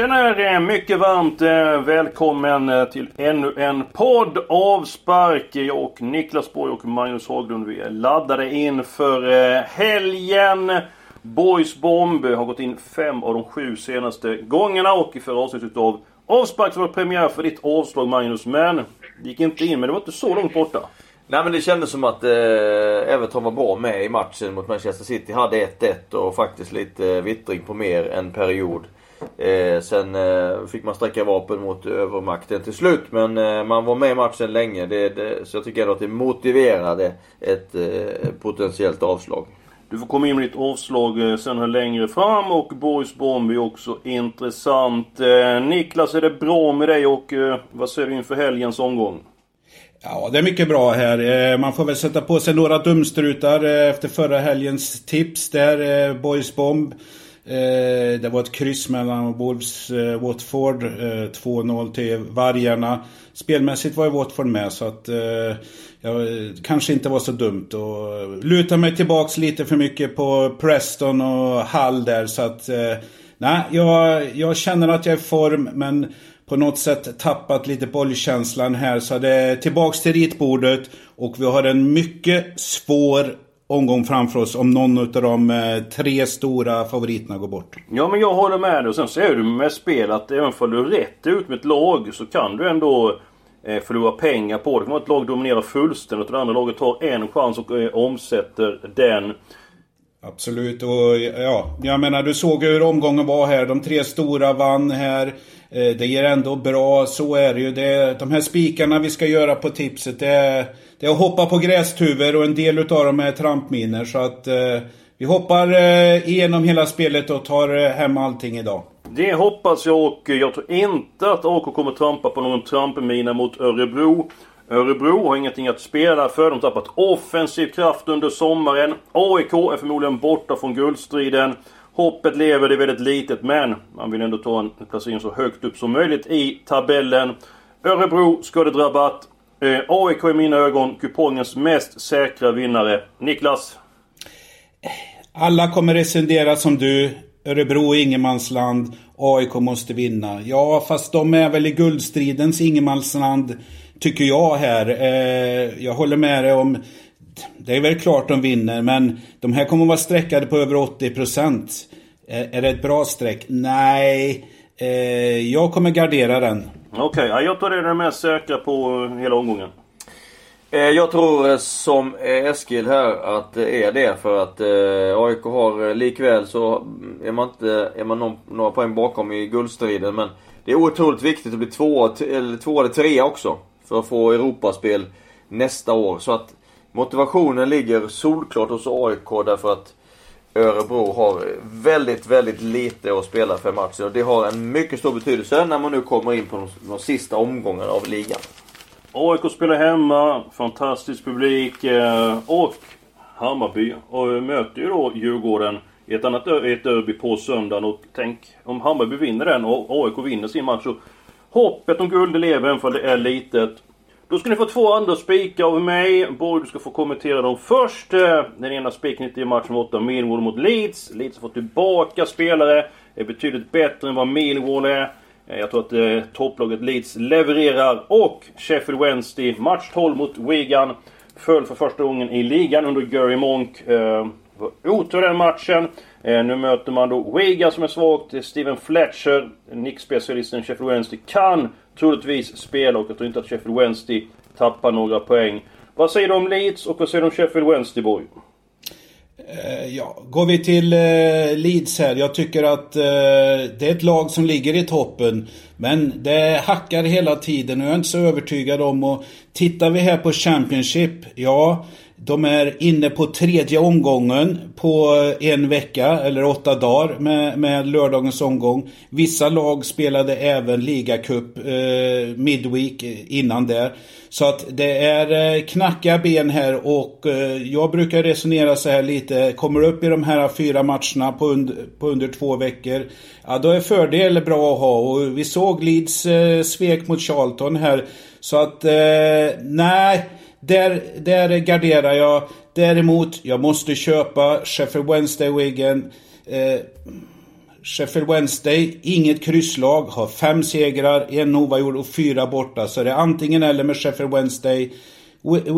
Tjenare! Eh, mycket varmt eh, välkommen eh, till ännu en podd avspark. Jag och Niklas Borg och Magnus Haglund vi är laddade inför helgen. Boys Bomb har gått in fem av de sju senaste gångerna och i förra avsnittet av Avspark så var det premiär för ditt avslag Magnus. Men det gick inte in, men det var inte så långt borta. Nej men det kändes som att eh, Everton var bra med i matchen mot Manchester City. Hade 1-1 och faktiskt lite vittring på mer än period. Eh, sen eh, fick man sträcka vapen mot övermakten till slut. Men eh, man var med i matchen länge. Det, det, så jag tycker ändå att det motiverade ett eh, potentiellt avslag. Du får komma in med ditt avslag eh, sen här längre fram och Boys Bomb är också intressant. Eh, Niklas, är det bra med dig och eh, vad säger du inför helgens omgång? Ja, det är mycket bra här. Man får väl sätta på sig några dumstrutar efter förra helgens tips där. Boys Bomb. Eh, det var ett kryss mellan Wolves eh, Watford. Eh, 2-0 till Vargarna. Spelmässigt var ju Watford med så att eh, jag kanske inte var så dumt. Och luta mig tillbaks lite för mycket på Preston och Hall där så att... Nej, jag, jag känner att jag är i form men på något sätt tappat lite bollkänslan här. Så det är tillbaks till ritbordet och vi har en mycket svår omgång framför oss om någon av de eh, tre stora favoriterna går bort. Ja men jag håller med dig. Och sen ser du med spel att även om du är rätt ut med ett lag så kan du ändå eh, förlora pengar på det. Det kan vara ett lag dominerar fullständigt och det andra laget tar en chans och eh, omsätter den. Absolut och ja, jag menar du såg hur omgången var här. De tre stora vann här. Eh, det ger ändå bra, så är det ju. Det, de här spikarna vi ska göra på tipset, det är, det är att hoppa på grästuvor och en del utav dem är trampminer. Så att eh, vi hoppar eh, igenom hela spelet och tar eh, hem allting idag. Det hoppas jag och jag tror inte att AK kommer trampa på någon trampmina mot Örebro. Örebro har ingenting att spela för. De har tappat offensiv kraft under sommaren. AIK är förmodligen borta från guldstriden. Hoppet lever, det är väldigt litet men man vill ändå ta en placering så högt upp som möjligt i tabellen. Örebro ska det drabbat. Eh, AIK i mina ögon kupongens mest säkra vinnare. Niklas? Alla kommer resonera som du. Örebro är ingenmansland. AIK måste vinna. Ja, fast de är väl i guldstridens ingenmansland. Tycker jag här. Eh, jag håller med dig om det är väl klart de vinner, men de här kommer att vara sträckade på över 80 procent. Är det ett bra streck? Nej. Eh, jag kommer gardera den. Okej, okay, jag tror det är den mest säkra på hela omgången. Eh, jag tror eh, som eh, Eskil här att det är det för att AIK har likväl så mm, är man inte är man några poäng bakom i guldstriden men det är otroligt viktigt att bli två eller, två eller tre också för att få Europaspel nästa år. Så att Motivationen ligger solklart hos AIK därför att Örebro har väldigt, väldigt lite att spela för matchen. Och det har en mycket stor betydelse när man nu kommer in på de, de sista omgångarna av ligan. AIK spelar hemma, fantastisk publik eh, och Hammarby och möter ju då Djurgården i ett annat ett derby på söndagen. Och tänk om Hammarby vinner den och AIK vinner sin match. Så hoppet om guld lever även för det är litet. Då ska ni få två andra spikar av mig. Borg, du ska få kommentera dem först. Eh, den ena spiken i matchen 8, Millwall mot Leeds. Leeds har fått tillbaka spelare. Är betydligt bättre än vad Millwall är. Eh, jag tror att eh, topplaget Leeds levererar. Och Sheffield Wednesday, match 12 mot Wigan. Föll för första gången i ligan under Gary Monk. Eh, var otur den matchen. Eh, nu möter man då Wigan som är svagt. Steven Fletcher, nickspecialisten Sheffield Wednesday, kan troligtvis spela och jag tror inte att Sheffield Wednesday tappar några poäng. Vad säger du om Leeds och vad säger du om Sheffield Wednesday, Boy? Eh, ja, går vi till eh, Leeds här. Jag tycker att eh, det är ett lag som ligger i toppen. Men det hackar hela tiden och jag är inte så övertygad om. Och tittar vi här på Championship, ja. De är inne på tredje omgången på eh, en vecka eller åtta dagar med, med lördagens omgång. Vissa lag spelade även ligacup eh, midweek eh, innan det. Så att det är eh, knackiga ben här och eh, jag brukar resonera så här lite. Kommer du upp i de här fyra matcherna på, und på under två veckor. Ja, då är fördel bra att ha och vi såg Leeds eh, svek mot Charlton här. Så att, eh, nej. Där, där garderar jag. Däremot, jag måste köpa Sheffield Wednesday Wigan. Eh, Sheffield Wednesday, inget krysslag, har fem segrar, en oavgjord och fyra borta. Så det är antingen eller med Sheffield Wednesday.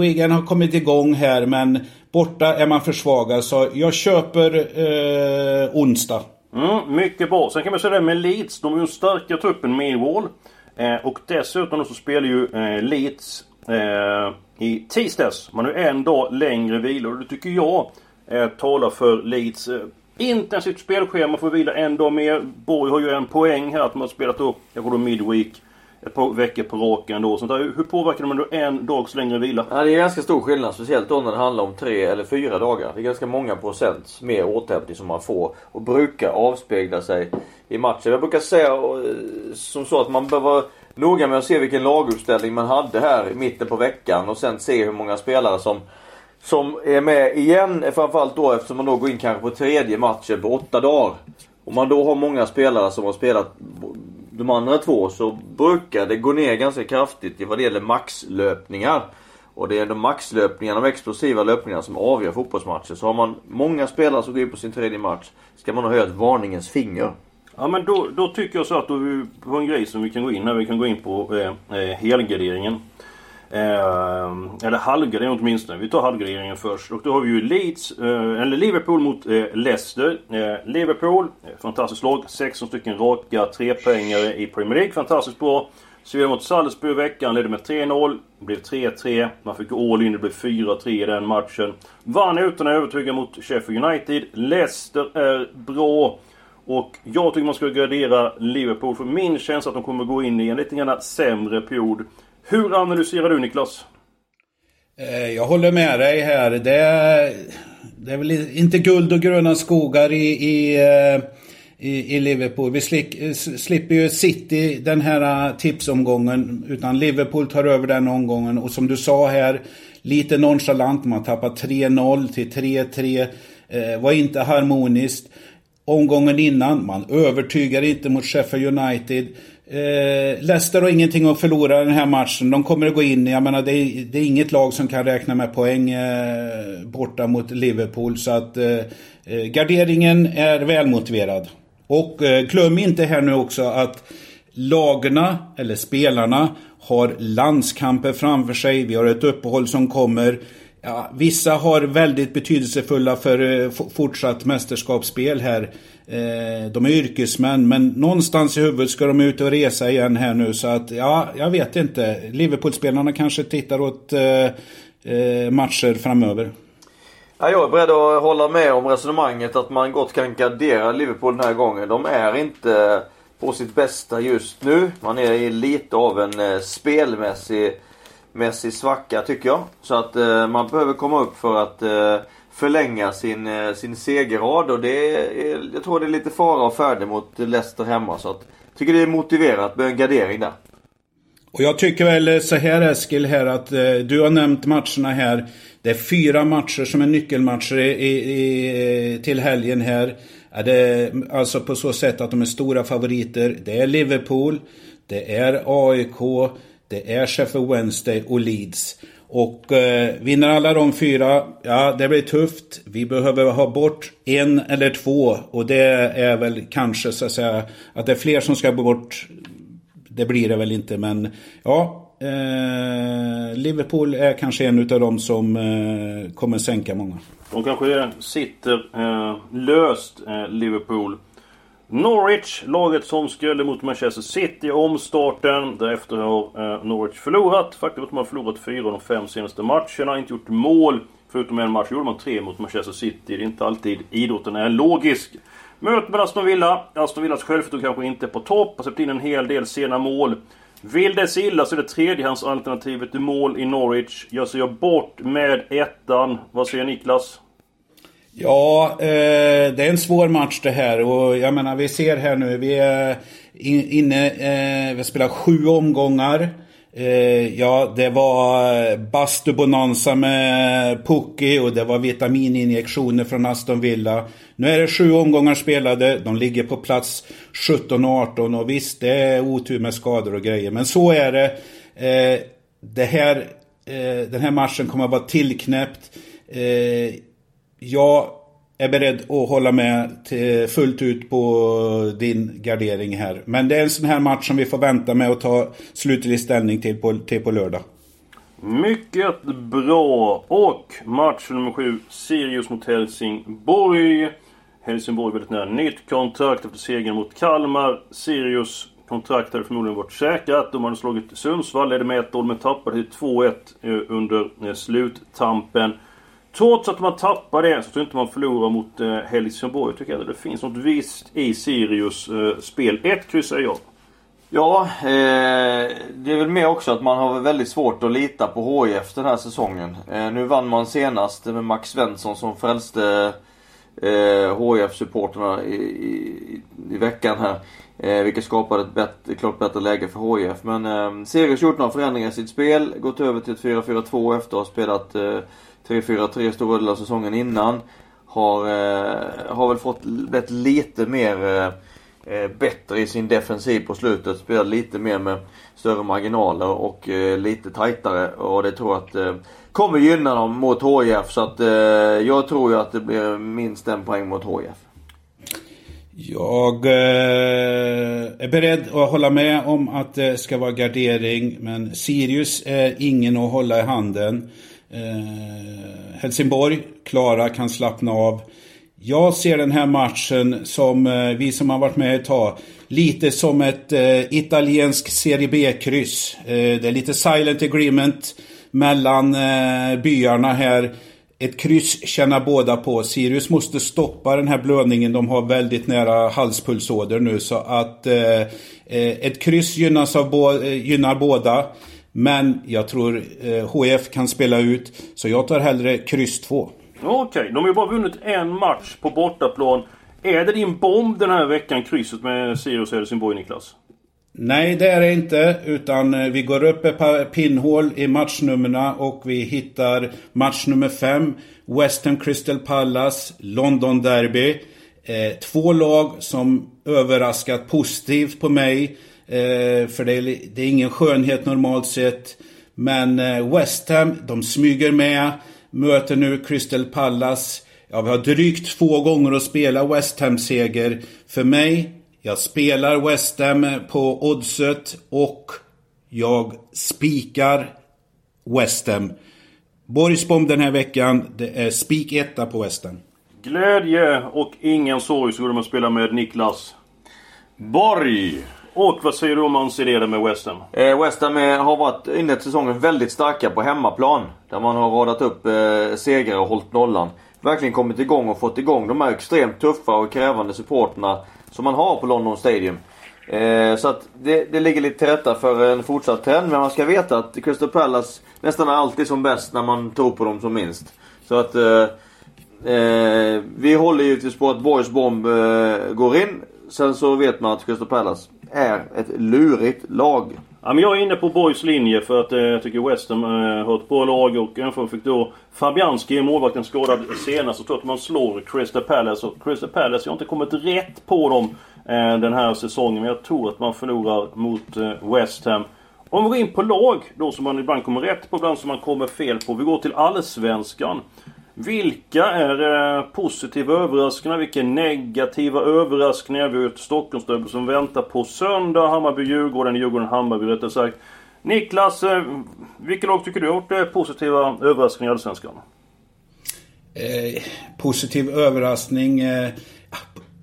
Wigan har kommit igång här men borta är man försvagad. Så jag köper eh, onsdag. Mm, mycket bra. Sen kan man säga det med Leeds. De är ju starka truppen Millwall. Eh, och dessutom så spelar ju eh, Leeds eh, i tisdags. Man har en dag längre vila och det tycker jag eh, talar för Leeds eh, intensivt spelschema. Får vila en dag mer. Borg har ju en poäng här att man har spelat upp, jag tror då midweek ett par veckor på raken då. Sånt där. Eh, hur påverkar man då en dags längre vila? Ja, det är ganska stor skillnad. Speciellt då när det handlar om tre eller fyra dagar. Det är ganska många procent mer återhämtning som man får. Och brukar avspegla sig i matchen. Jag brukar säga eh, som så att man behöver noga med att se vilken laguppställning man hade här i mitten på veckan. Och sen se hur många spelare som som är med igen. Framförallt då eftersom man då går in kanske på tredje matchen på åtta dagar. Om man då har många spelare som har spelat de andra två så brukar det gå ner ganska kraftigt vad det gäller maxlöpningar. Och det är de maxlöpningarna, de explosiva löpningarna som avgör fotbollsmatcher. Så har man många spelare som går in på sin tredje match ska man ha höjt varningens finger. Ja men då, då tycker jag så att då är vi på en grej som vi kan gå in här. Vi kan gå in på eh, eh helgarderingen. Eh, eller halvgardering åtminstone. Vi tar halvgarderingen först. Och då har vi ju Leeds, eh, eller Liverpool mot eh, Leicester. Eh, Liverpool, eh, fantastiskt lag. 16 stycken raka trepoängare i Premier League. Fantastiskt bra. Sevilla mot Salzburg i veckan, ledde med 3-0. Blev 3-3. Man fick all in, det blev 4-3 i den matchen. Vann utan att övertyga mot Sheffield United. Leicester är bra. Och jag tycker man ska gradera Liverpool. För min känsla att de kommer gå in i en lite grann sämre period. Hur analyserar du Niklas? Eh, jag håller med dig här. Det är, det är väl inte guld och gröna skogar i, i, eh, i, i Liverpool. Vi eh, slipper ju City den här tipsomgången. Utan Liverpool tar över den omgången. Och som du sa här, lite nonchalant. Man tappar 3-0 till 3-3. Var inte harmoniskt. Omgången innan, man övertygar inte mot Sheffield United. Eh, Leicester har ingenting att förlora den här matchen. De kommer att gå in, jag menar det är, det är inget lag som kan räkna med poäng eh, borta mot Liverpool. Så att eh, eh garderingen är välmotiverad. Och eh, glöm inte här nu också att lagarna, eller spelarna, har landskamper framför sig. Vi har ett uppehåll som kommer. Ja, vissa har väldigt betydelsefulla för eh, fortsatt mästerskapsspel här. Eh, de är yrkesmän men någonstans i huvudet ska de ut och resa igen här nu så att ja, jag vet inte. Liverpoolspelarna kanske tittar åt eh, matcher framöver. Ja, jag är beredd att hålla med om resonemanget att man gott kan gardera Liverpool den här gången. De är inte på sitt bästa just nu. Man är i lite av en spelmässig mässig svacka tycker jag. Så att eh, man behöver komma upp för att eh, förlänga sin, eh, sin segerrad och det är, jag tror det är lite fara och färde mot Leicester hemma. Så att, tycker det är motiverat med en gardering där. Och jag tycker väl eh, så här Eskil här att eh, du har nämnt matcherna här. Det är fyra matcher som är nyckelmatcher i, i, till helgen här. Är det, alltså på så sätt att de är stora favoriter. Det är Liverpool, det är AIK, det är Sheffield Wednesday och Leeds. Och eh, vinner alla de fyra, ja det blir tufft. Vi behöver ha bort en eller två. Och det är väl kanske så att säga att det är fler som ska bort. Det blir det väl inte men ja. Eh, Liverpool är kanske en av de som eh, kommer sänka många. De kanske sitter eh, löst, eh, Liverpool. Norwich, laget som skulle mot Manchester City i omstarten. Därefter har eh, Norwich förlorat. Faktum är att de har förlorat fyra av de fem senaste matcherna. Inte gjort mål. Förutom en match gjorde man tre mot Manchester City. Det är inte alltid idrotten är logisk. Möte med Aston Villa. Aston Villas självförtroende kanske inte är på topp. Har släppt in en hel del sena mål. Vill det sig illa så är det tredjehandsalternativet till mål i Norwich. Jag ser bort med ettan. Vad säger Niklas? Ja, eh, det är en svår match det här och jag menar vi ser här nu, vi är inne, eh, vi har spelat sju omgångar. Eh, ja, det var eh, Bastu Bonanza med Pucki och det var vitamininjektioner från Aston Villa. Nu är det sju omgångar spelade, de ligger på plats 17 och 18 och visst, det är otur med skador och grejer. Men så är det. Eh, det här, eh, den här matchen kommer att vara tillknäppt. Eh, jag är beredd att hålla med till, fullt ut på din gardering här. Men det är en sån här match som vi får vänta med att ta slutlig ställning till på, till på lördag. Mycket bra. Och match nummer sju. Sirius mot Helsingborg. Helsingborg väldigt nära nytt kontrakt efter segern mot Kalmar. Sirius kontrakt hade förmodligen varit säkrat. De hade slagit Sundsvall, ledde med 1-0 men tappade till 2-1 eh, under eh, sluttampen. Trots att man tappar det så tror jag inte man förlorar mot eh, Helsingborg. Jag tycker att det finns något visst i Sirius eh, spel. Ett kryss jag. Ja, eh, det är väl mer också att man har väldigt svårt att lita på HIF den här säsongen. Eh, nu vann man senast med Max Svensson som frälste eh, HIF-supporterna i, i, i, veckan här. Eh, vilket skapade ett bättre, klart bättre läge för HIF. Men eh, Sirius gjort några förändringar i sitt spel. Gått över till ett 4-4-2 efter att ha spelat eh, 3-4-3 stora delar av säsongen innan. Har, eh, har väl fått blivit lite mer eh, eh, bättre i sin defensiv på slutet. Spelar lite mer med större marginaler och eh, lite tajtare. Och det tror jag att eh, kommer gynna dem mot HIF. Så att eh, jag tror ju att det blir minst en poäng mot HIF. Jag eh, är beredd att hålla med om att det ska vara gardering. Men Sirius är ingen att hålla i handen. Eh, Helsingborg, Klara kan slappna av. Jag ser den här matchen som, eh, vi som har varit med ett tag, lite som ett eh, italiensk Serie B-kryss. Eh, det är lite silent agreement mellan eh, byarna här. Ett kryss känner båda på. Sirius måste stoppa den här blödningen. De har väldigt nära halspulsåder nu så att eh, eh, ett kryss gynnas av bo eh, gynnar båda. Men jag tror eh, HF kan spela ut. Så jag tar hellre kryss 2. Okej, okay. de har ju bara vunnit en match på bortaplan. Är det din bomb den här veckan, krysset med Sirius Helsingborg, Niklas? Nej, det är det inte. Utan eh, vi går upp ett par pinnhål i matchnumren och vi hittar match nummer 5. Western Crystal Palace, London Derby. Eh, två lag som överraskat positivt på mig. Eh, för det är, det är, ingen skönhet normalt sett. Men eh, West Ham, de smyger med. Möter nu Crystal Palace. Ja, vi har drygt två gånger att spela West Ham-seger. För mig, jag spelar West Ham eh, på oddset och jag spikar West Ham. Borgsbom den här veckan, det är spik etta på West Ham. Glädje och ingen sorg så går de spela med Niklas. Borg! Och vad säger du om hans idéer med West Ham? Eh, West Ham eh, har varit inlett säsongen väldigt starka på hemmaplan. Där man har radat upp eh, segrar och hållit nollan. Verkligen kommit igång och fått igång de här extremt tuffa och krävande supporterna som man har på London Stadium. Eh, så att det, det ligger lite till rätta för en fortsatt trend. Men man ska veta att Crystal Palace nästan är alltid som bäst när man tror på dem som minst. Så att eh, eh, vi håller givetvis på att Boys Bomb eh, går in. Sen så vet man att Crystal Palace är ett lurigt lag. Ja, men jag är inne på Boys linje för att eh, jag tycker West Ham eh, har ett bra lag och även fick då Fabianski, målvakten, skadad senast. Så tror att man slår Crystal Palace. Och Crystal Palace, jag har inte kommit rätt på dem eh, den här säsongen. Men jag tror att man förlorar mot eh, West Ham. Om vi går in på lag då som man ibland kommer rätt på, ibland som man kommer fel på. Vi går till Allsvenskan. Vilka är eh, positiva överraskningar? Vilka är negativa överraskningar? Vi har ett Stockholmsderby som väntar på söndag. Hammarby-Djurgården, Djurgården-Hammarby rättare sagt. Niklas, eh, vilka lag tycker du har gjort eh, positiva överraskningar i Allsvenskan? Eh, positiv överraskning? Eh,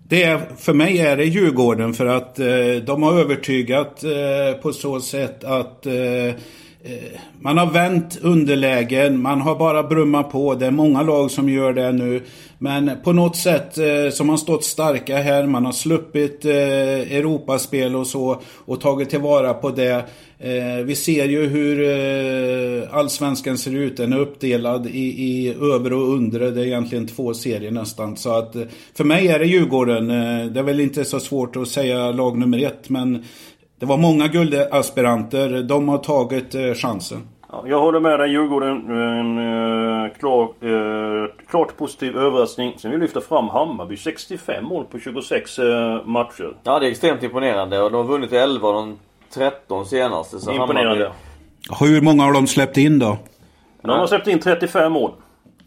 det är, för mig är det Djurgården för att eh, de har övertygat eh, på så sätt att Eh, Eh, man har vänt underlägen, man har bara brummat på. Det är många lag som gör det nu. Men på något sätt eh, så har stått starka här. Man har sluppit eh, Europaspel och så och tagit tillvara på det. Eh, vi ser ju hur eh, allsvenskan ser ut. Den är uppdelad i, i över och undre. Det är egentligen två serier nästan. Så att eh, för mig är det Djurgården. Eh, det är väl inte så svårt att säga lag nummer ett. Men det var många guldaspiranter. De har tagit eh, chansen. Ja, jag håller med dig Djurgården. En uh, klar, uh, klart positiv överraskning. Sen vill vi lyfta fram Hammarby. 65 mål på 26 uh, matcher. Ja det är extremt imponerande. Och de har vunnit 11 av de 13 senaste. Så imponerande. Hammarby... Hur många har de släppt in då? De har släppt in 35 mål.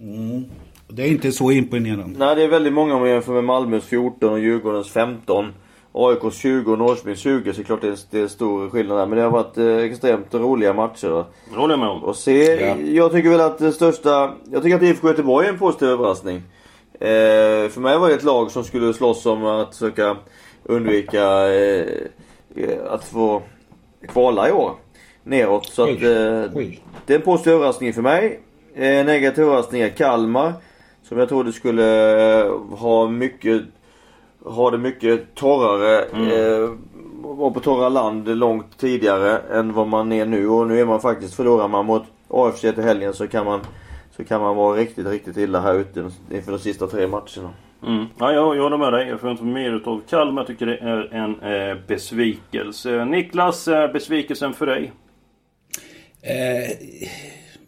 Mm. Det är inte så imponerande. Nej, det är väldigt många om man jämför med Malmös 14 och Djurgårdens 15. AIKs 20 och Norrköpings 20 så klart det är, det är stor skillnad där. Men det har varit eh, extremt roliga matcher. Håller med om. Och se, Ja. jag tycker väl att det största... Jag tycker att IFK Göteborg är en positiv överraskning. Eh, för mig var det ett lag som skulle slåss om att försöka undvika eh, eh, att få kvala i år. Neråt. Så att, eh, det är en positiv överraskning för mig. Eh, negativ överraskning är Kalmar. Som jag trodde skulle eh, ha mycket ha det mycket torrare. Eh, var på torra land långt tidigare än vad man är nu. Och nu är man faktiskt, förlorar man mot AFC till helgen så kan man så kan man vara riktigt, riktigt illa här ute inför de sista tre matcherna. Mm. Ja, jag, jag håller med dig. Jag får inte mer utav Kalmar. Jag tycker det är en eh, besvikelse. Niklas, eh, besvikelsen för dig? Eh,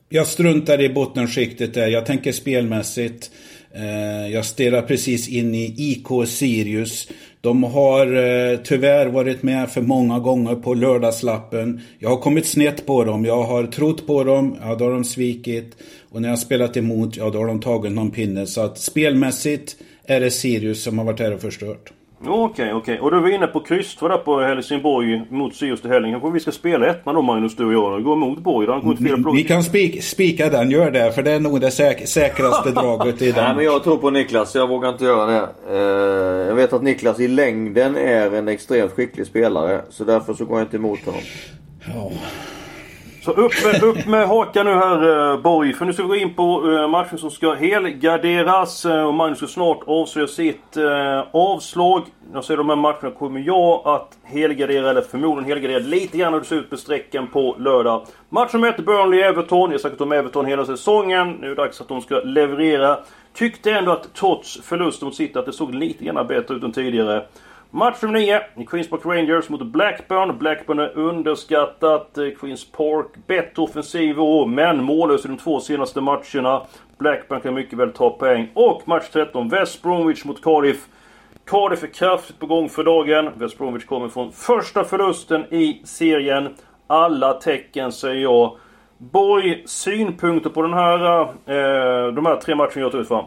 jag struntar i bottenskiktet där. Jag tänker spelmässigt. Eh, Eh, jag stirrar precis in i IK Sirius. De har eh, tyvärr varit med för många gånger på lördagslappen. Jag har kommit snett på dem. Jag har trott på dem. Ja, då har de svikit. Och när jag har spelat emot, ja då har de tagit någon pinne. Så att spelmässigt är det Sirius som har varit här och förstört. Okej, okej. Och du var inne på kryss två där på Helsingborg mot Sirius till helgen. Kanske vi ska spela ett då Magnus, du och jag. Gå emot Borg. Han kommer på Vi kan spik, spika den, gör det. För det är nog det säk säkraste draget i den. Nej men jag tror på Niklas, jag vågar inte göra det. Eh, jag vet att Niklas i längden är en extremt skicklig spelare. Så därför så går jag inte emot honom. Ja. Så upp med, upp med hakan nu här eh, Borg. För nu ska vi gå in på eh, matchen som ska helgarderas. Eh, och Magnus ska snart avslöja sitt eh, avslag. Jag säger de här matcherna kommer jag att helgardera, eller förmodligen helgardera lite grann hur det ser ut på sträckan på lördag. Matchen möter Burnley-Everton. Jag har sagt om Everton hela säsongen. Nu är det dags att de ska leverera. Tyckte ändå att trots förlusten mot City att det såg lite grann bättre ut än tidigare. Match nummer 9 Queens Park Rangers mot Blackburn. Blackburn är underskattat. Eh, Queens Park bättre offensiv år, men mållös i de två senaste matcherna. Blackburn kan mycket väl ta poäng. Och match 13 West Bromwich mot Cardiff. Cardiff är kraftigt på gång för dagen. West Bromwich kommer från första förlusten i serien. Alla tecken säger jag. Borg, synpunkter på den här, eh, de här tre matcherna jag tagit fram?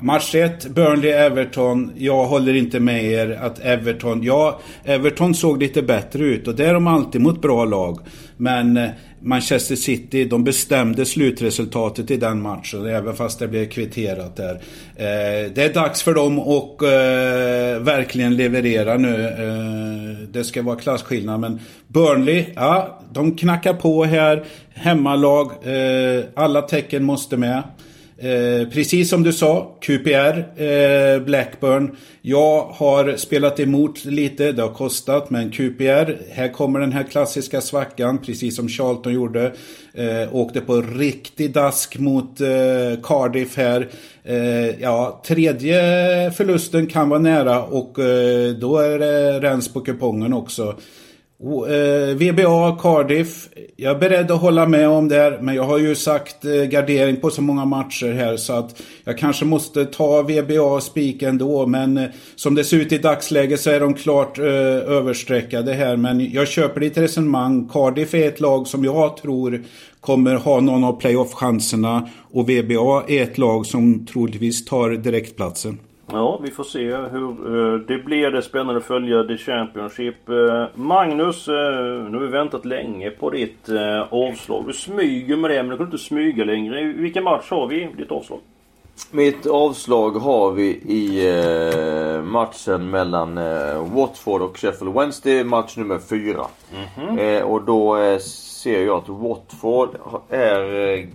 Match 1, Burnley-Everton. Jag håller inte med er att Everton... Ja, Everton såg lite bättre ut och det är de alltid mot bra lag. Men eh, Manchester City, de bestämde slutresultatet i den matchen. Även fast det blev kvitterat där. Eh, det är dags för dem att eh, verkligen leverera nu. Eh, det ska vara klasskillnad. Men Burnley, ja, de knackar på här. Hemmalag. Eh, alla tecken måste med. Eh, precis som du sa, QPR, eh, Blackburn. Jag har spelat emot lite, det har kostat, men QPR, här kommer den här klassiska svackan, precis som Charlton gjorde. Eh, åkte på riktig dask mot eh, Cardiff här. Eh, ja, tredje förlusten kan vara nära och eh, då är det rens på kupongen också. Eh, VBA Cardiff. Jag är beredd att hålla med om det. här, Men jag har ju sagt eh, gardering på så många matcher här så att jag kanske måste ta VBA spik ändå. Men eh, som det ser ut i dagsläget så är de klart eh, överstreckade här. Men jag köper ditt resonemang. Cardiff är ett lag som jag tror kommer ha någon av playoff-chanserna. Och VBA är ett lag som troligtvis tar direktplatsen. Ja, vi får se hur eh, det blir. Det är spännande att följa The Championship. Eh, Magnus, eh, nu har vi väntat länge på ditt avslag. Du smyger med det, men du kan inte smyga längre. Vilken match har vi ditt avslag? Mitt avslag har vi i matchen mellan Watford och Sheffield Wednesday, match nummer fyra. Eh, och då ser jag att Watford är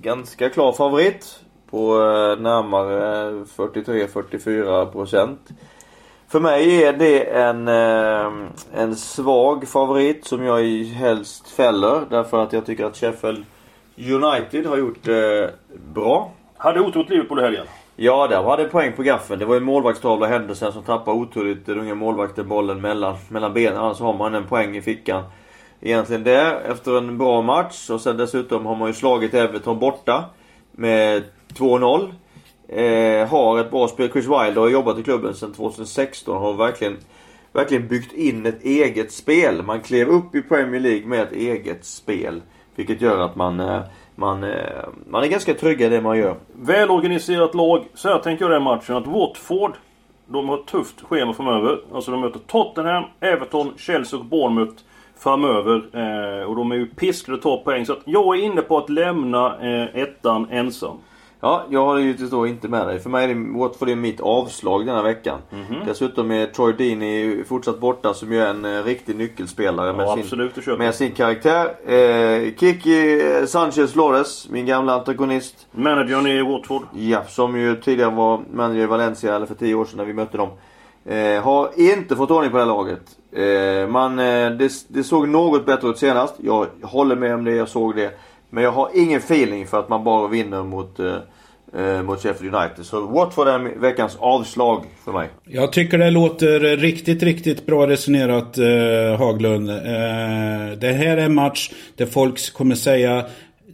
ganska klar favorit. På eh, närmare 43-44 procent. För mig är det en, eh, en svag favorit som jag helst fäller. Därför att jag tycker att Sheffield United har gjort det bra. Hade otur mot Liverpool i helgen. Ja, där var det poäng på gaffeln. Det var ju målvaktstavla Henderson som tappade oturligt den unga målvakten bollen mellan, mellan benen. Annars har man en poäng i fickan. Egentligen det, efter en bra match. Och sen dessutom har man ju slagit Everton borta. Med 2-0. Eh, har ett bra spel. Chris Wilder har jobbat i klubben sedan 2016 och har verkligen, verkligen byggt in ett eget spel. Man klev upp i Premier League med ett eget spel. Vilket gör att man eh, man, eh, man är ganska trygg i det man gör. Välorganiserat lag. Så här tänker jag den matchen att Watford de har ett tufft schema framöver. Alltså de möter Tottenham, Everton, Chelsea och Bournemouth framöver. Eh, och de är ju piskade att ta poäng. Så att jag är inne på att lämna eh, ettan ensam. Ja, jag har givetvis då inte med dig. För mig är det Watford är mitt avslag denna veckan. Mm -hmm. Dessutom är Troy Deeney fortsatt borta som ju är en eh, riktig nyckelspelare med, ja, sin, absolut, med sin karaktär. Eh, Kiki Sanchez Flores, min gamla antagonist. Managern i Watford. Ja, som ju tidigare var manager i Valencia, eller för tio år sedan när vi mötte dem. Eh, har inte fått ordning på det här laget. Eh, man, eh, det, det såg något bättre ut senast. Jag håller med om det, jag såg det. Men jag har ingen feeling för att man bara vinner mot eh, eh, mot Sheffield United. Så Watford är veckans avslag för mig. Jag tycker det låter riktigt, riktigt bra resonerat eh, Haglund. Eh, det här är en match där folk kommer säga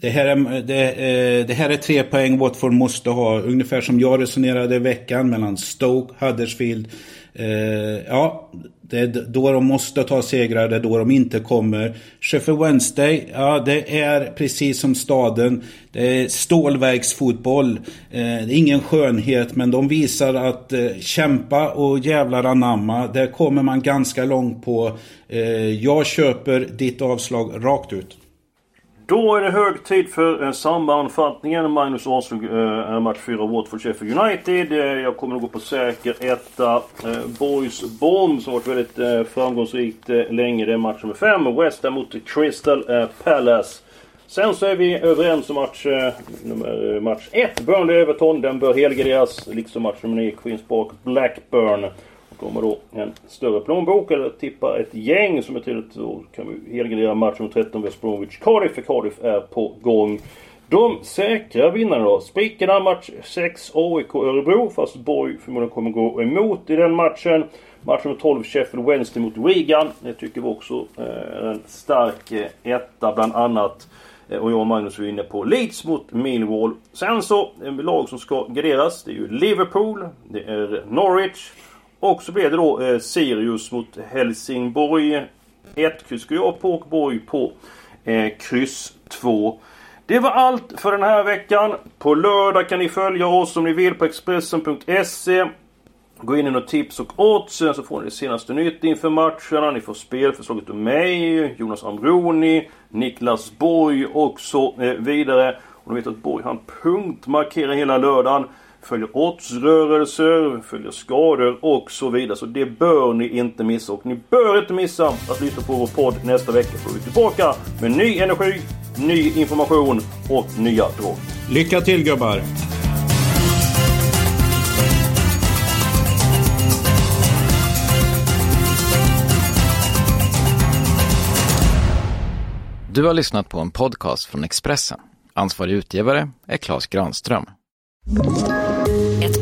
det här, är, det, eh, det, här är tre poäng Watford måste ha. Ungefär som jag resonerade i veckan mellan Stoke, Huddersfield. Eh, ja, det är då de måste ta segrar, det är då de inte kommer. Sheffield Wednesday, ja det är precis som staden. Det är stålverksfotboll. Eh, det är ingen skönhet men de visar att eh, kämpa och jävlar anamma. Där kommer man ganska långt på. Eh, jag köper ditt avslag rakt ut. Då är det hög tid för eh, sammanfattningen. Magnus Åslund eh, match 4 Watford Sheffield United. Eh, jag kommer nog gå på säker etta. Eh, Boys Bomb som varit väldigt eh, framgångsrikt eh, länge. Det är match nummer 5. West Ham mot Crystal eh, Palace. Sen så är vi överens om match eh, nummer, eh, match 1. Burnley-Everton. Den bör helgarderas. Liksom match nummer 9 Queens Park Blackburn. Kommer då en större plånbok eller tippa ett gäng som är tydligt då kan vi helgardera matchen mot 13 West Bromwich Cardiff för Cardiff är på gång. De säkra vinnarna då. Spikarna match 6 AIK Örebro fast Borg förmodligen kommer gå emot i den matchen. Match nummer 12 Sheffield Wednesday mot Wigan. Det tycker vi också eh, är en stark eh, etta bland annat. Eh, och jag och Magnus är inne på Leeds mot Millwall. Sen så, en lag som ska garderas. Det är ju Liverpool. Det är Norwich. Och så blev det då eh, Sirius mot Helsingborg. 1. kryss går jag på och Borg på eh, kryss 2. Det var allt för den här veckan. På lördag kan ni följa oss om ni vill på Expressen.se. Gå in i några tips och odds så får ni det senaste nytt inför matcherna. Ni får spelförslaget av mig, Jonas Amroni, Niklas Borg och så eh, vidare. Och ni vet att Borg han punktmarkerar hela lördagen följer oddsrörelser, följer skador och så vidare. Så det bör ni inte missa. Och ni bör inte missa att lyssna på vår podd nästa vecka. Då är vi tillbaka med ny energi, ny information och nya drag. Lycka till gubbar! Du har lyssnat på en podcast från Expressen. Ansvarig utgivare är Klas Granström.